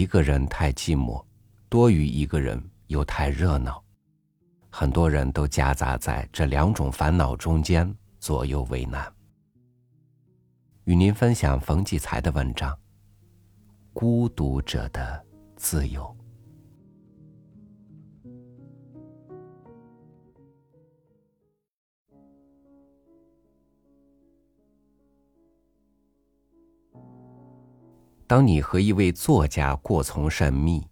一个人太寂寞，多于一个人又太热闹。很多人都夹杂在这两种烦恼中间，左右为难。与您分享冯骥才的文章《孤独者的自由》。当你和一位作家过从甚密，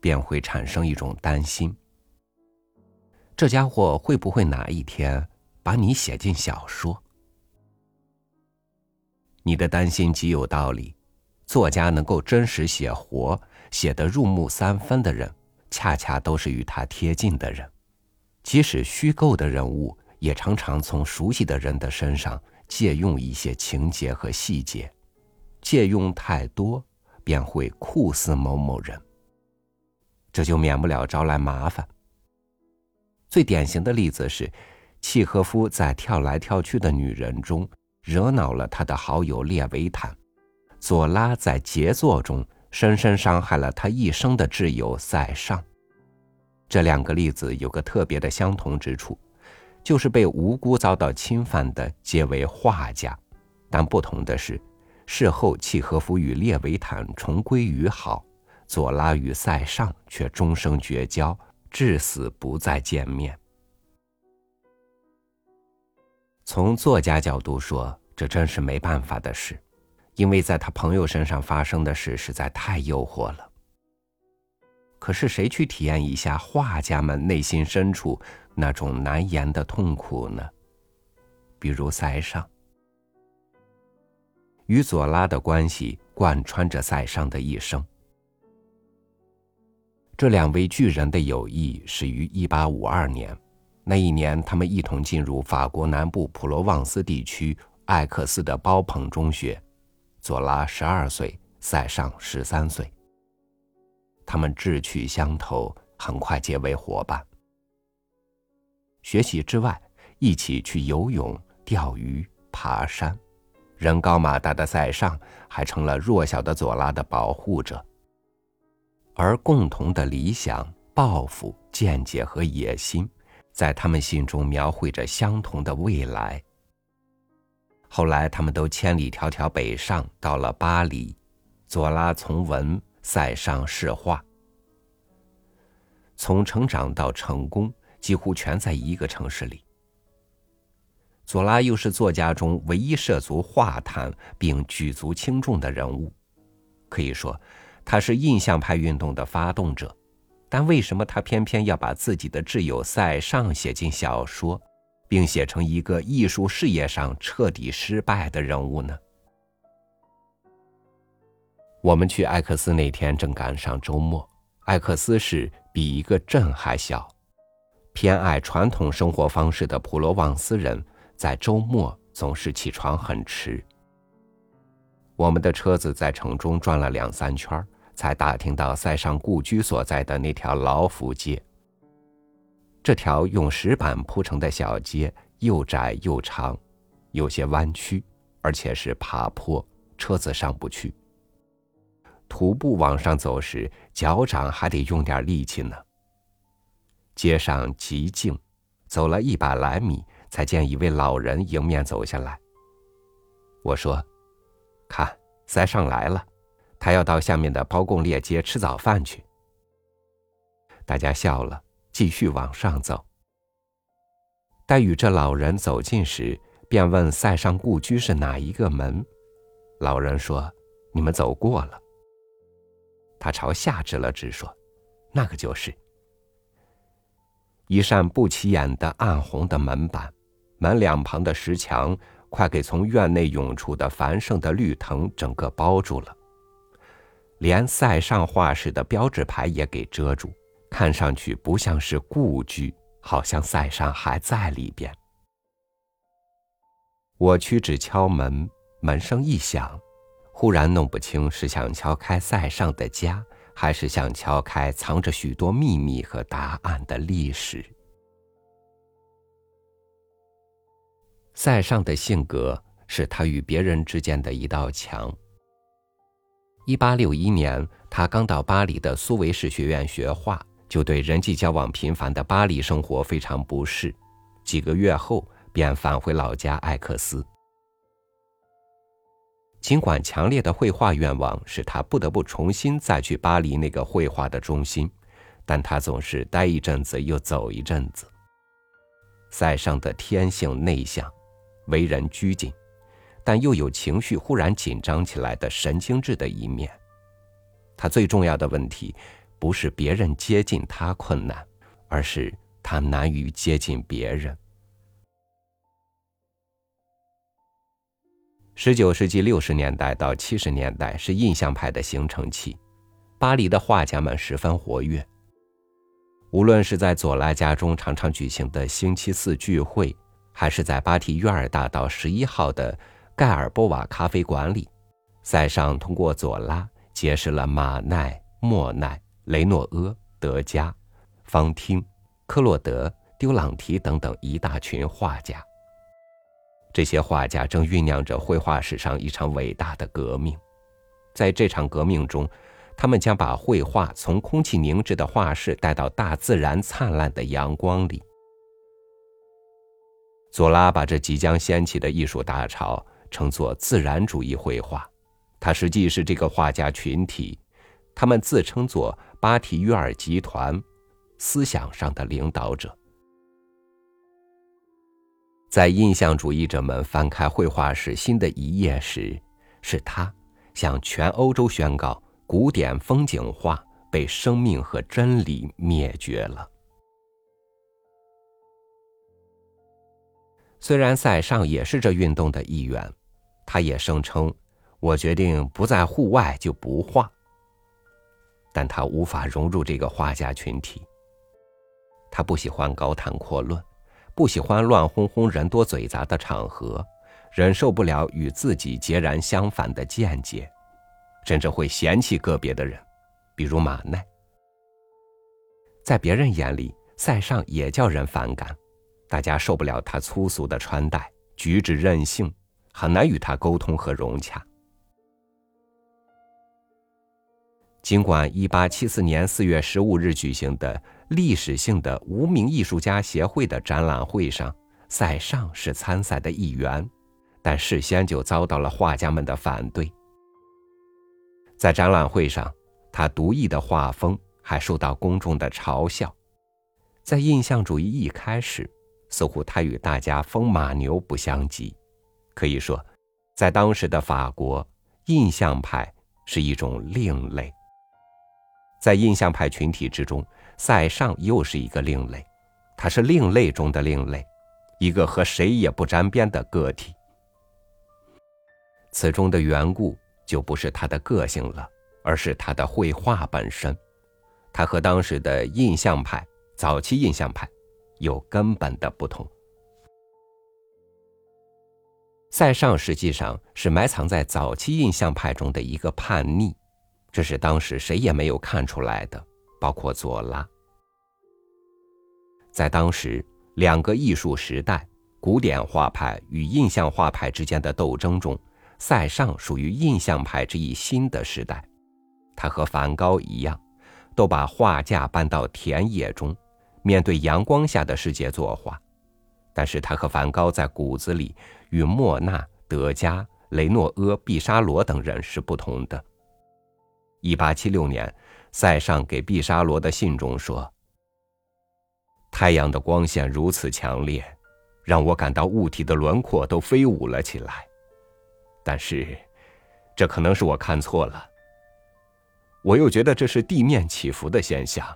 便会产生一种担心：这家伙会不会哪一天把你写进小说？你的担心极有道理。作家能够真实写活、写得入木三分的人，恰恰都是与他贴近的人。即使虚构的人物，也常常从熟悉的人的身上借用一些情节和细节。借用太多，便会酷似某某人，这就免不了招来麻烦。最典型的例子是，契诃夫在跳来跳去的女人中惹恼了他的好友列维坦，左拉在杰作中深深伤害了他一生的挚友塞尚。这两个例子有个特别的相同之处，就是被无辜遭到侵犯的皆为画家，但不同的是。事后，契诃夫与列维坦重归于好，左拉与塞尚却终生绝交，至死不再见面。从作家角度说，这真是没办法的事，因为在他朋友身上发生的事实在太诱惑了。可是，谁去体验一下画家们内心深处那种难言的痛苦呢？比如塞尚。与左拉的关系贯穿着塞尚的一生。这两位巨人的友谊始于一八五二年，那一年他们一同进入法国南部普罗旺斯地区艾克斯的包蓬中学，左拉十二岁，塞尚十三岁。他们志趣相投，很快结为伙伴。学习之外，一起去游泳、钓鱼、爬山。人高马大的塞尚还成了弱小的左拉的保护者，而共同的理想、抱负、见解和野心，在他们心中描绘着相同的未来。后来，他们都千里迢迢北上，到了巴黎，左拉从文，塞尚是画。从成长到成功，几乎全在一个城市里。左拉又是作家中唯一涉足画坛并举足轻重的人物，可以说他是印象派运动的发动者。但为什么他偏偏要把自己的挚友塞尚写进小说，并写成一个艺术事业上彻底失败的人物呢？我们去艾克斯那天正赶上周末，艾克斯市比一个镇还小，偏爱传统生活方式的普罗旺斯人。在周末总是起床很迟。我们的车子在城中转了两三圈，才打听到塞尚故居所在的那条劳福街。这条用石板铺成的小街又窄又长，有些弯曲，而且是爬坡，车子上不去。徒步往上走时，脚掌还得用点力气呢。街上极静，走了一百来米。才见一位老人迎面走下来。我说：“看，塞尚来了，他要到下面的包公列街吃早饭去。”大家笑了，继续往上走。待与这老人走近时，便问塞尚故居是哪一个门。老人说：“你们走过了。”他朝下指了指，说：“那个就是。”一扇不起眼的暗红的门板。门两旁的石墙快给从院内涌出的繁盛的绿藤整个包住了，连塞尚画室的标志牌也给遮住，看上去不像是故居，好像塞尚还在里边。我屈指敲门，门声一响，忽然弄不清是想敲开塞尚的家，还是想敲开藏着许多秘密和答案的历史。塞尚的性格是他与别人之间的一道墙。一八六一年，他刚到巴黎的苏维士学院学画，就对人际交往频繁的巴黎生活非常不适。几个月后，便返回老家艾克斯。尽管强烈的绘画愿望使他不得不重新再去巴黎那个绘画的中心，但他总是待一阵子又走一阵子。塞尚的天性内向，为人拘谨，但又有情绪忽然紧张起来的神经质的一面。他最重要的问题，不是别人接近他困难，而是他难于接近别人。十九世纪六十年代到七十年代是印象派的形成期，巴黎的画家们十分活跃。无论是在左拉家中常常举行的星期四聚会，还是在巴提约尔大道十一号的盖尔波瓦咖啡馆里，塞尚通过左拉结识了马奈、莫奈、雷诺阿、德加、方汀、克洛德、丢朗提等等一大群画家。这些画家正酝酿着绘画史上一场伟大的革命，在这场革命中，他们将把绘画从空气凝滞的画室带到大自然灿烂的阳光里。左拉把这即将掀起的艺术大潮称作自然主义绘画，他实际是这个画家群体，他们自称作巴提约尔集团，思想上的领导者。在印象主义者们翻开绘画史新的一页时，是他向全欧洲宣告古典风景画被生命和真理灭绝了。虽然塞尚也是这运动的一员，他也声称：“我决定不在户外就不画。”但他无法融入这个画家群体。他不喜欢高谈阔论。不喜欢乱哄哄、人多嘴杂的场合，忍受不了与自己截然相反的见解，甚至会嫌弃个别的人，比如马奈。在别人眼里，塞尚也叫人反感，大家受不了他粗俗的穿戴、举止任性，很难与他沟通和融洽。尽管1874年4月15日举行的。历史性的无名艺术家协会的展览会上，塞尚是参赛的一员，但事先就遭到了画家们的反对。在展览会上，他独异的画风还受到公众的嘲笑。在印象主义一开始，似乎他与大家风马牛不相及。可以说，在当时的法国，印象派是一种另类。在印象派群体之中。塞尚又是一个另类，他是另类中的另类，一个和谁也不沾边的个体。此中的缘故就不是他的个性了，而是他的绘画本身。他和当时的印象派、早期印象派有根本的不同。塞尚实际上是埋藏在早期印象派中的一个叛逆，这是当时谁也没有看出来的。包括左拉，在当时两个艺术时代——古典画派与印象画派之间的斗争中，塞尚属于印象派这一新的时代。他和梵高一样，都把画架搬到田野中，面对阳光下的世界作画。但是他和梵高在骨子里与莫纳、德加、雷诺阿、毕沙罗等人是不同的。一八七六年。塞尚给毕沙罗的信中说：“太阳的光线如此强烈，让我感到物体的轮廓都飞舞了起来。但是，这可能是我看错了。我又觉得这是地面起伏的现象。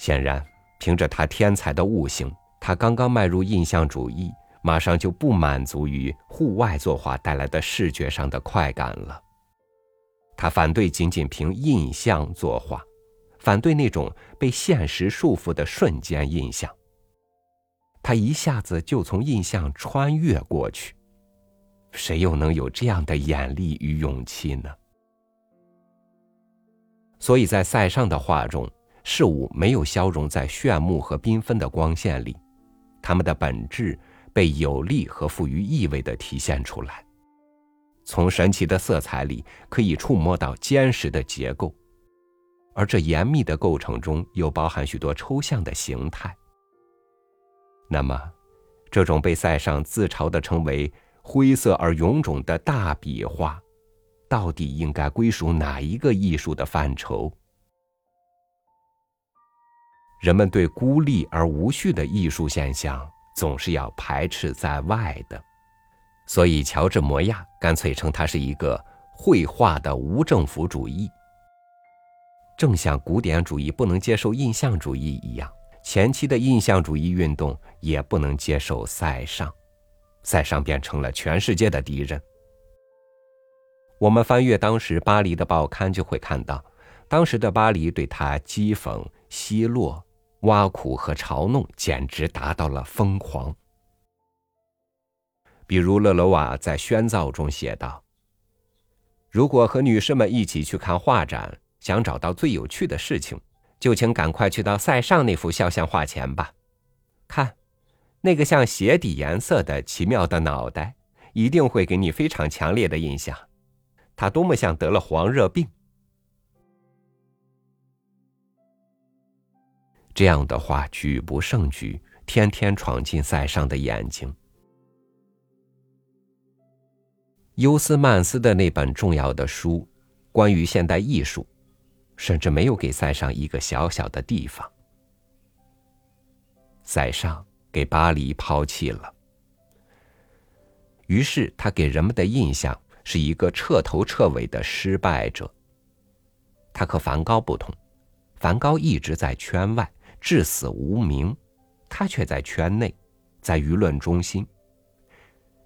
显然，凭着他天才的悟性，他刚刚迈入印象主义，马上就不满足于户外作画带来的视觉上的快感了。”他反对仅仅凭印象作画，反对那种被现实束缚的瞬间印象。他一下子就从印象穿越过去，谁又能有这样的眼力与勇气呢？所以在塞尚的画中，事物没有消融在炫目和缤纷的光线里，它们的本质被有力和富于意味的体现出来。从神奇的色彩里可以触摸到坚实的结构，而这严密的构成中又包含许多抽象的形态。那么，这种被塞尚自嘲的称为灰色而臃肿的大笔画，到底应该归属哪一个艺术的范畴？人们对孤立而无序的艺术现象总是要排斥在外的，所以乔治·摩亚干脆称它是一个绘画的无政府主义，正像古典主义不能接受印象主义一样。前期的印象主义运动也不能接受塞尚，塞尚变成了全世界的敌人。我们翻阅当时巴黎的报刊，就会看到，当时的巴黎对他讥讽、奚落、挖苦和嘲弄，简直达到了疯狂。比如勒罗瓦在宣造中写道：“如果和女士们一起去看画展，想找到最有趣的事情。”就请赶快去到塞尚那幅肖像画前吧，看，那个像鞋底颜色的奇妙的脑袋，一定会给你非常强烈的印象。他多么像得了黄热病！这样的话举不胜举，天天闯进塞尚的眼睛。尤斯曼斯的那本重要的书，关于现代艺术。甚至没有给塞尚一个小小的地方。塞尚给巴黎抛弃了，于是他给人们的印象是一个彻头彻尾的失败者。他和梵高不同，梵高一直在圈外，至死无名，他却在圈内，在舆论中心。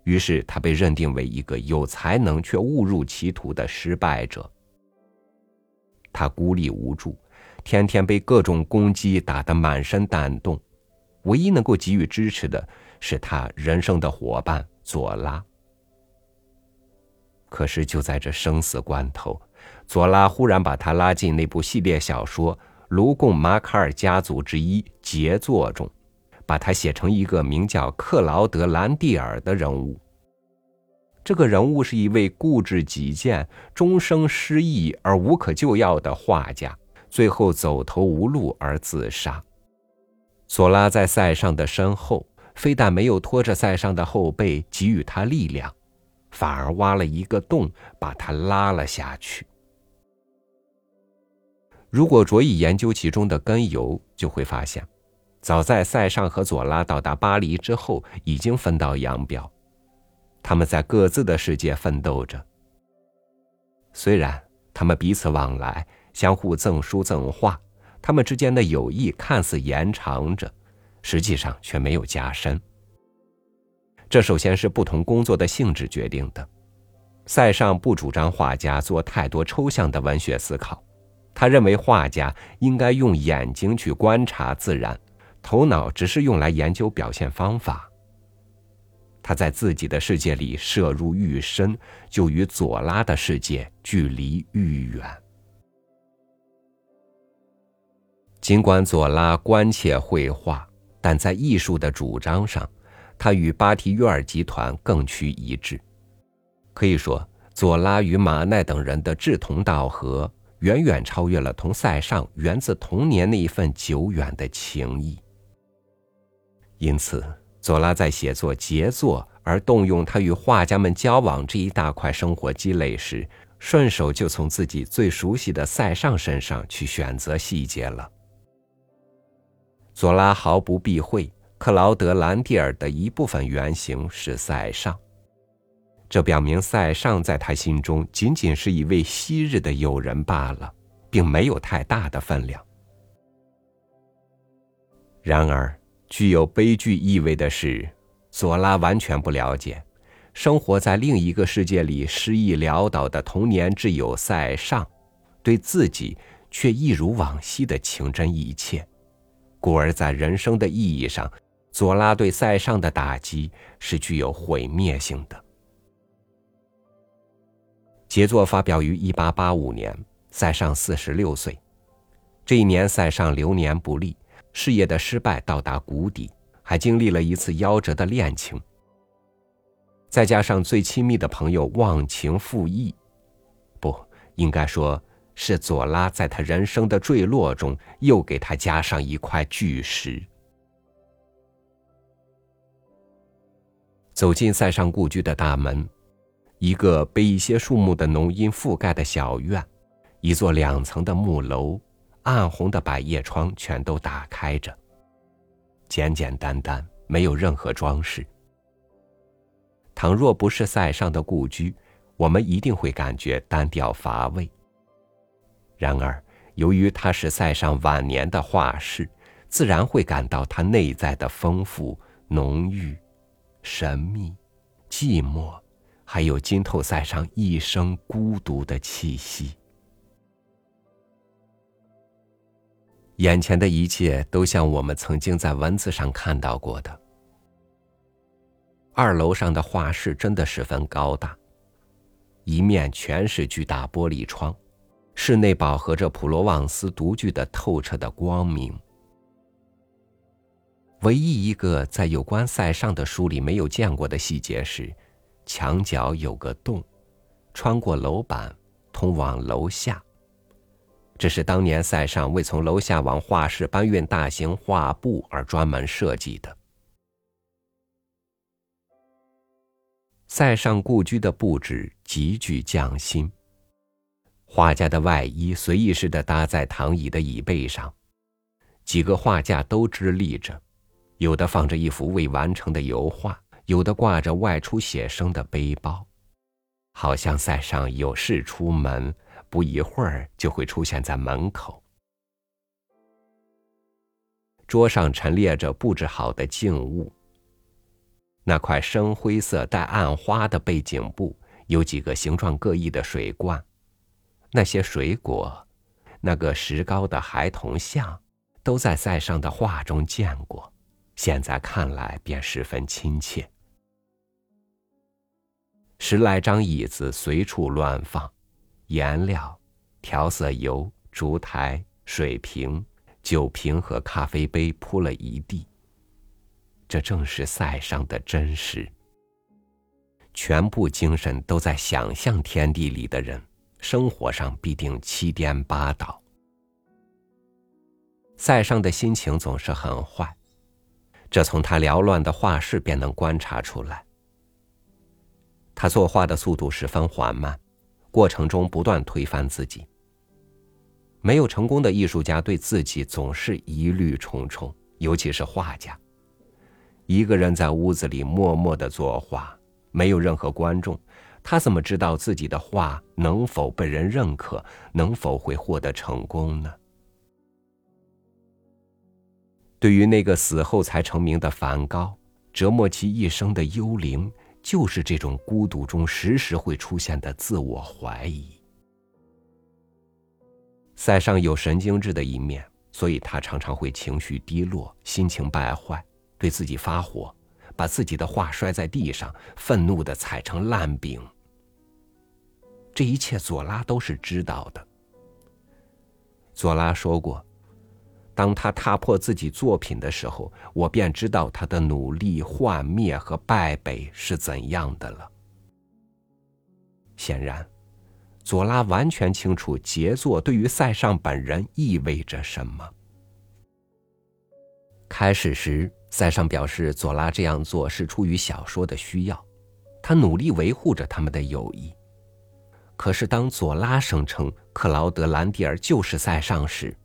于是他被认定为一个有才能却误入歧途的失败者。他孤立无助，天天被各种攻击打得满身弹动，唯一能够给予支持的是他人生的伙伴佐拉。可是就在这生死关头，佐拉忽然把他拉进那部系列小说《卢贡马卡尔家族之一杰作》中，把他写成一个名叫克劳德·兰蒂尔的人物。这个人物是一位固执己见、终生失意而无可救药的画家，最后走投无路而自杀。索拉在塞尚的身后，非但没有拖着塞尚的后背给予他力量，反而挖了一个洞，把他拉了下去。如果着意研究其中的根由，就会发现，早在塞尚和佐拉到达巴黎之后，已经分道扬镳。他们在各自的世界奋斗着。虽然他们彼此往来，相互赠书赠画，他们之间的友谊看似延长着，实际上却没有加深。这首先是不同工作的性质决定的。塞尚不主张画家做太多抽象的文学思考，他认为画家应该用眼睛去观察自然，头脑只是用来研究表现方法。他在自己的世界里摄入愈深，就与左拉的世界距离愈远。尽管左拉关切绘画，但在艺术的主张上，他与巴提约尔集团更趋一致。可以说，左拉与马奈等人的志同道合，远远超越了同塞尚源自童年那一份久远的情谊。因此。佐拉在写作杰作而动用他与画家们交往这一大块生活积累时，顺手就从自己最熟悉的塞尚身上去选择细节了。佐拉毫不避讳，克劳德·兰蒂尔的一部分原型是塞尚，这表明塞尚在他心中仅仅是一位昔日的友人罢了，并没有太大的分量。然而。具有悲剧意味的是，左拉完全不了解，生活在另一个世界里失意潦倒的童年挚友塞尚，对自己却一如往昔的情真意切，故而在人生的意义上，佐拉对塞尚的打击是具有毁灭性的。杰作发表于一八八五年，塞尚四十六岁，这一年塞尚流年不利。事业的失败到达谷底，还经历了一次夭折的恋情。再加上最亲密的朋友忘情负义，不应该说是左拉在他人生的坠落中又给他加上一块巨石。走进塞尚故居的大门，一个被一些树木的浓荫覆盖的小院，一座两层的木楼，暗红的百叶窗全都打开着，简简单单，没有任何装饰。倘若不是塞尚的故居，我们一定会感觉单调乏味。然而，由于它是塞尚晚年的画室，自然会感到它内在的丰富、浓郁、神秘、寂寞，还有浸透塞尚一生孤独的气息。眼前的一切都像我们曾经在文字上看到过的。二楼上的画室真的十分高大，一面全是巨大玻璃窗，室内饱和着普罗旺斯独具的透彻的光明。唯一一个在有关塞尚的书里没有见过的细节是，墙角有个洞，穿过楼板通往楼下。这是当年塞尚为从楼下往画室搬运大型画布而专门设计的。塞尚故居的布置极具匠心。画家的外衣随意似的搭在躺椅的椅背上，几个画架都支立着，有的放着一幅未完成的油画，有的挂着外出写生的背包，好像塞尚有事出门，不一会儿就会出现在门口。桌上陈列着布置好的静物。那块深灰色带暗花的背景布，有几个形状各异的水罐，那些水果，那个石膏的孩童像，都在塞尚的画中见过，现在看来便十分亲切。十来张椅子随处乱放，颜料、调色油、烛台、水瓶、酒瓶和咖啡杯铺了一地。这正是塞尚的真实。全部精神都在想象天地里的人，生活上必定七颠八倒。塞尚的心情总是很坏，这从他缭乱的画室便能观察出来。他作画的速度十分缓慢，过程中不断推翻自己。没有成功的艺术家对自己总是疑虑重重，尤其是画家。一个人在屋子里默默的作画，没有任何观众，他怎么知道自己的画能否被人认可，能否会获得成功呢？对于那个死后才成名的梵高，折磨其一生的幽灵，就是这种孤独中时时会出现的自我怀疑。塞尚有神经质的一面，所以他常常会情绪低落，心情败坏。对自己发火，把自己的画摔在地上，愤怒的踩成烂饼。这一切左拉都是知道的。左拉说过：“当他踏破自己作品的时候，我便知道他的努力幻灭和败北是怎样的了。”显然，左拉完全清楚杰作对于塞尚本人意味着什么。开始时。塞尚表示，左拉这样做是出于小说的需要，他努力维护着他们的友谊。可是，当左拉声称克劳德·兰蒂尔就是塞尚时，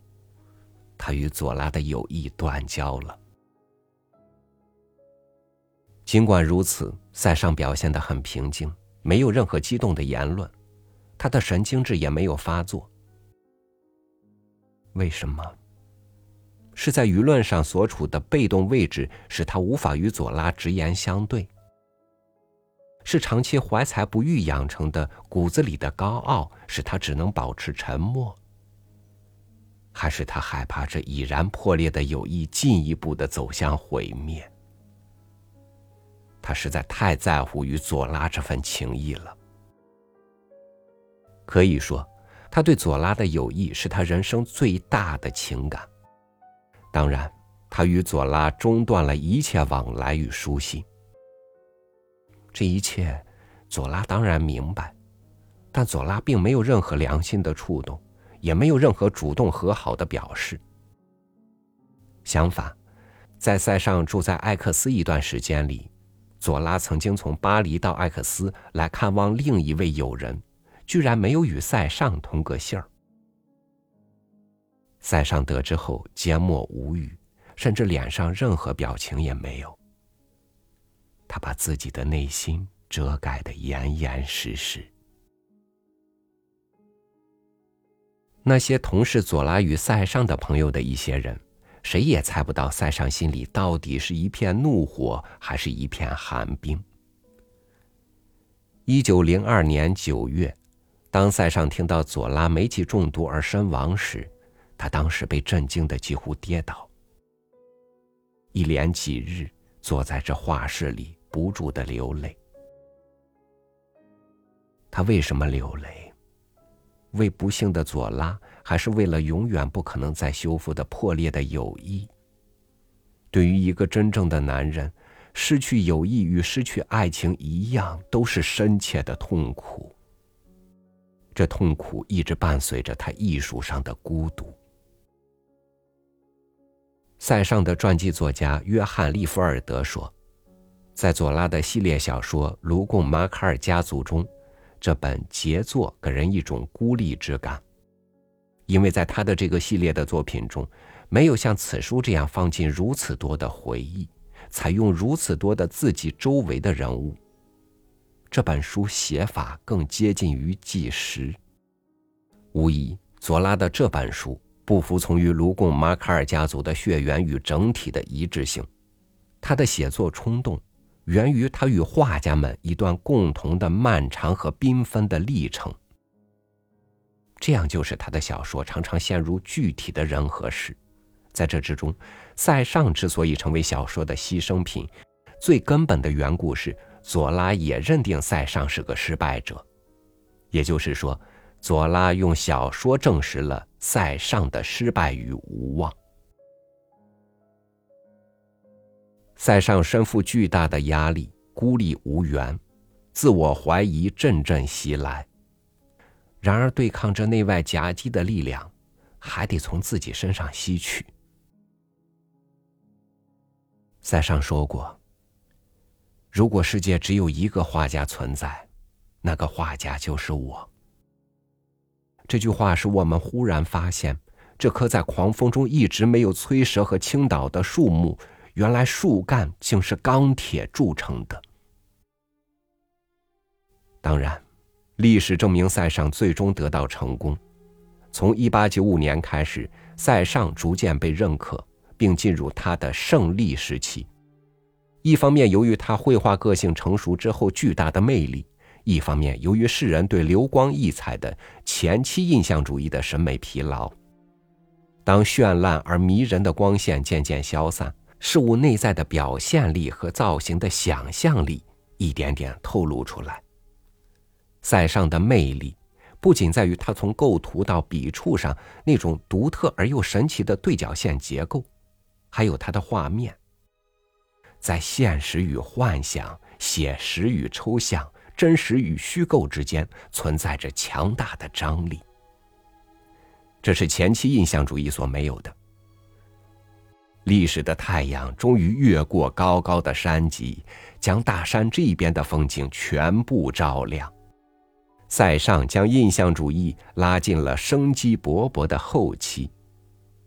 他与左拉的友谊断交了。尽管如此，塞尚表现得很平静，没有任何激动的言论，他的神经质也没有发作。为什么？是在舆论上所处的被动位置，使他无法与左拉直言相对；是长期怀才不遇养成的骨子里的高傲，使他只能保持沉默；还是他害怕这已然破裂的友谊进一步的走向毁灭？他实在太在乎与左拉这份情谊了。可以说，他对左拉的友谊是他人生最大的情感。当然，他与左拉中断了一切往来与书信。这一切，佐拉当然明白，但佐拉并没有任何良心的触动，也没有任何主动和好的表示。相反，在塞尚住在艾克斯一段时间里，佐拉曾经从巴黎到艾克斯来看望另一位友人，居然没有与塞尚通个信儿。塞尚得知后缄默无语，甚至脸上任何表情也没有。他把自己的内心遮盖的严严实实。那些同是佐拉与塞尚的朋友的一些人，谁也猜不到塞尚心里到底是一片怒火，还是一片寒冰。一九零二年九月，当塞尚听到佐拉煤气中毒而身亡时，他当时被震惊的几乎跌倒，一连几日坐在这画室里。不住的流泪，他为什么流泪？为不幸的佐拉，还是为了永远不可能再修复的破裂的友谊？对于一个真正的男人，失去友谊与失去爱情一样，都是深切的痛苦。这痛苦一直伴随着他艺术上的孤独。塞尚的传记作家约翰·利弗尔德说。在左拉的系列小说《卢贡马卡尔家族》中，这本杰作给人一种孤立之感，因为在他的这个系列的作品中，没有像此书这样放进如此多的回忆，采用如此多的自己周围的人物。这本书写法更接近于纪实。无疑，左拉的这本书不服从于卢贡马卡尔家族的血缘与整体的一致性，他的写作冲动。源于他与画家们一段共同的漫长和缤纷的历程。这样就是他的小说常常陷入具体的人和事。在这之中，塞尚之所以成为小说的牺牲品，最根本的缘故是左拉也认定塞尚是个失败者。也就是说，左拉用小说证实了塞尚的失败与无望。塞尚身负巨大的压力，孤立无援，自我怀疑阵阵袭来。然而，对抗这内外夹击的力量，还得从自己身上吸取。塞尚说过：“如果世界只有一个画家存在，那个画家就是我。”这句话使我们忽然发现，这棵在狂风中一直没有摧折和倾倒的树木。原来树干竟是钢铁铸成的。当然，历史证明塞尚最终得到成功。从一八九五年开始，塞尚逐渐被认可，并进入他的胜利时期。一方面，由于他绘画个性成熟之后巨大的魅力；一方面，由于世人对流光溢彩的前期印象主义的审美疲劳。当绚烂而迷人的光线渐渐消散。事物内在的表现力和造型的想象力一点点透露出来。塞尚的魅力不仅在于他从构图到笔触上那种独特而又神奇的对角线结构，还有他的画面，在现实与幻想、写实与抽象、真实与虚构之间存在着强大的张力。这是前期印象主义所没有的。历史的太阳终于越过高高的山脊，将大山这边的风景全部照亮。塞尚将印象主义拉进了生机勃勃的后期，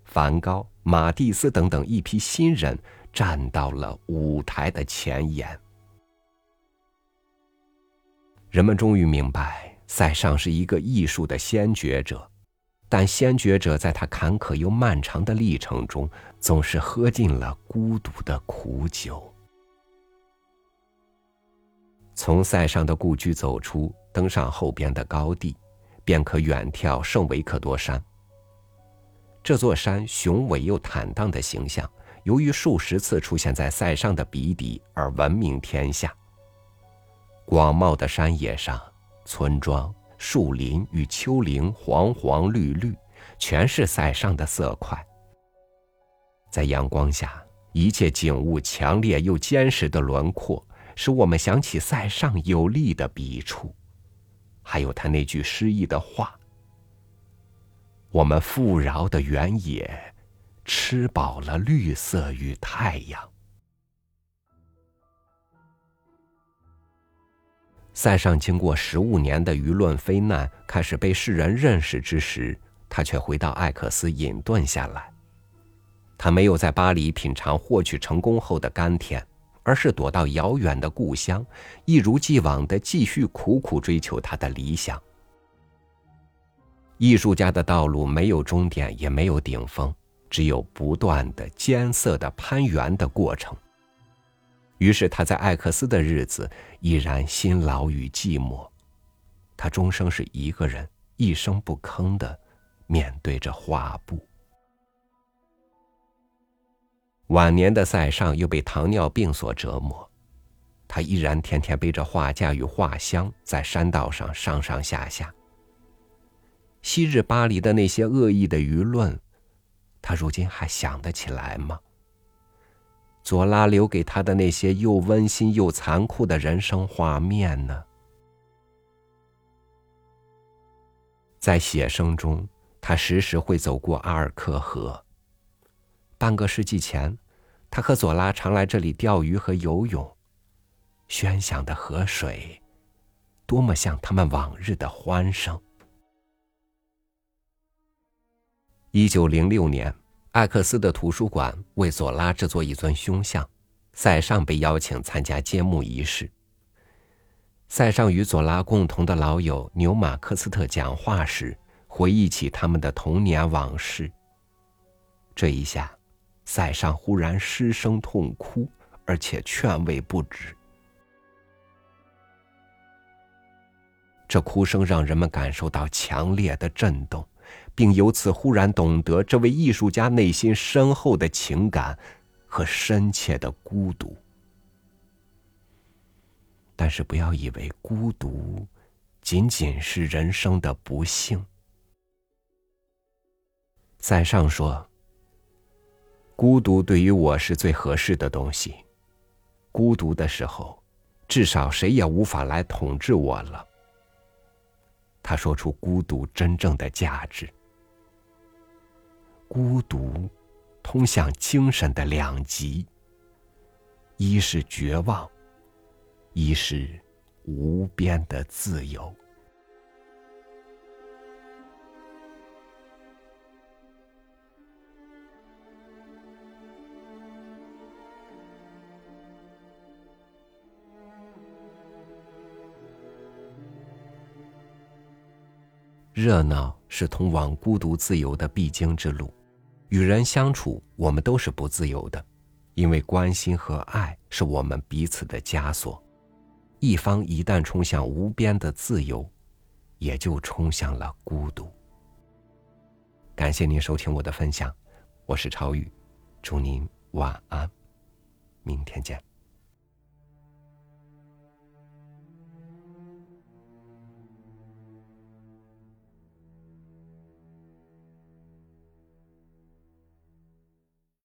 梵高、马蒂斯等等一批新人站到了舞台的前沿。人们终于明白，塞尚是一个艺术的先觉者。但先觉者在他坎坷又漫长的历程中，总是喝尽了孤独的苦酒。从塞尚的故居走出，登上后边的高地，便可远眺圣维克多山。这座山雄伟又坦荡的形象，由于数十次出现在塞尚的笔底而闻名天下。广袤的山野上，村庄。树林与丘陵黄黄绿绿，全是塞尚的色块。在阳光下，一切景物强烈又坚实的轮廓，使我们想起塞尚有力的笔触，还有他那句诗意的话：“我们富饶的原野，吃饱了绿色与太阳。”塞尚经过十五年的舆论非难，开始被世人认识之时，他却回到艾克斯隐遁下来。他没有在巴黎品尝获取成功后的甘甜，而是躲到遥远的故乡，一如既往的继续苦苦追求他的理想。艺术家的道路没有终点，也没有顶峰，只有不断的艰涩的攀援的过程。于是他在艾克斯的日子依然辛劳与寂寞，他终生是一个人，一声不吭的面对着画布。晚年的塞尚又被糖尿病所折磨，他依然天天背着画架与画箱在山道上上上下下。昔日巴黎的那些恶意的舆论，他如今还想得起来吗？左拉留给他的那些又温馨又残酷的人生画面呢？在写生中，他时时会走过阿尔克河。半个世纪前，他和左拉常来这里钓鱼和游泳。喧响的河水，多么像他们往日的欢声。一九零六年。艾克斯的图书馆为左拉制作一尊胸像，塞尚被邀请参加揭幕仪式。塞尚与左拉共同的老友纽马克斯特讲话时，回忆起他们的童年往事。这一下，塞尚忽然失声痛哭，而且劝慰不止。这哭声让人们感受到强烈的震动。并由此忽然懂得这位艺术家内心深厚的情感和深切的孤独。但是，不要以为孤独仅仅是人生的不幸。塞尚说：“孤独对于我是最合适的东西。孤独的时候，至少谁也无法来统治我了。”他说出孤独真正的价值。孤独，通向精神的两极。一是绝望，一是无边的自由。热闹是通往孤独自由的必经之路。与人相处，我们都是不自由的，因为关心和爱是我们彼此的枷锁。一方一旦冲向无边的自由，也就冲向了孤独。感谢您收听我的分享，我是超宇，祝您晚安，明天见。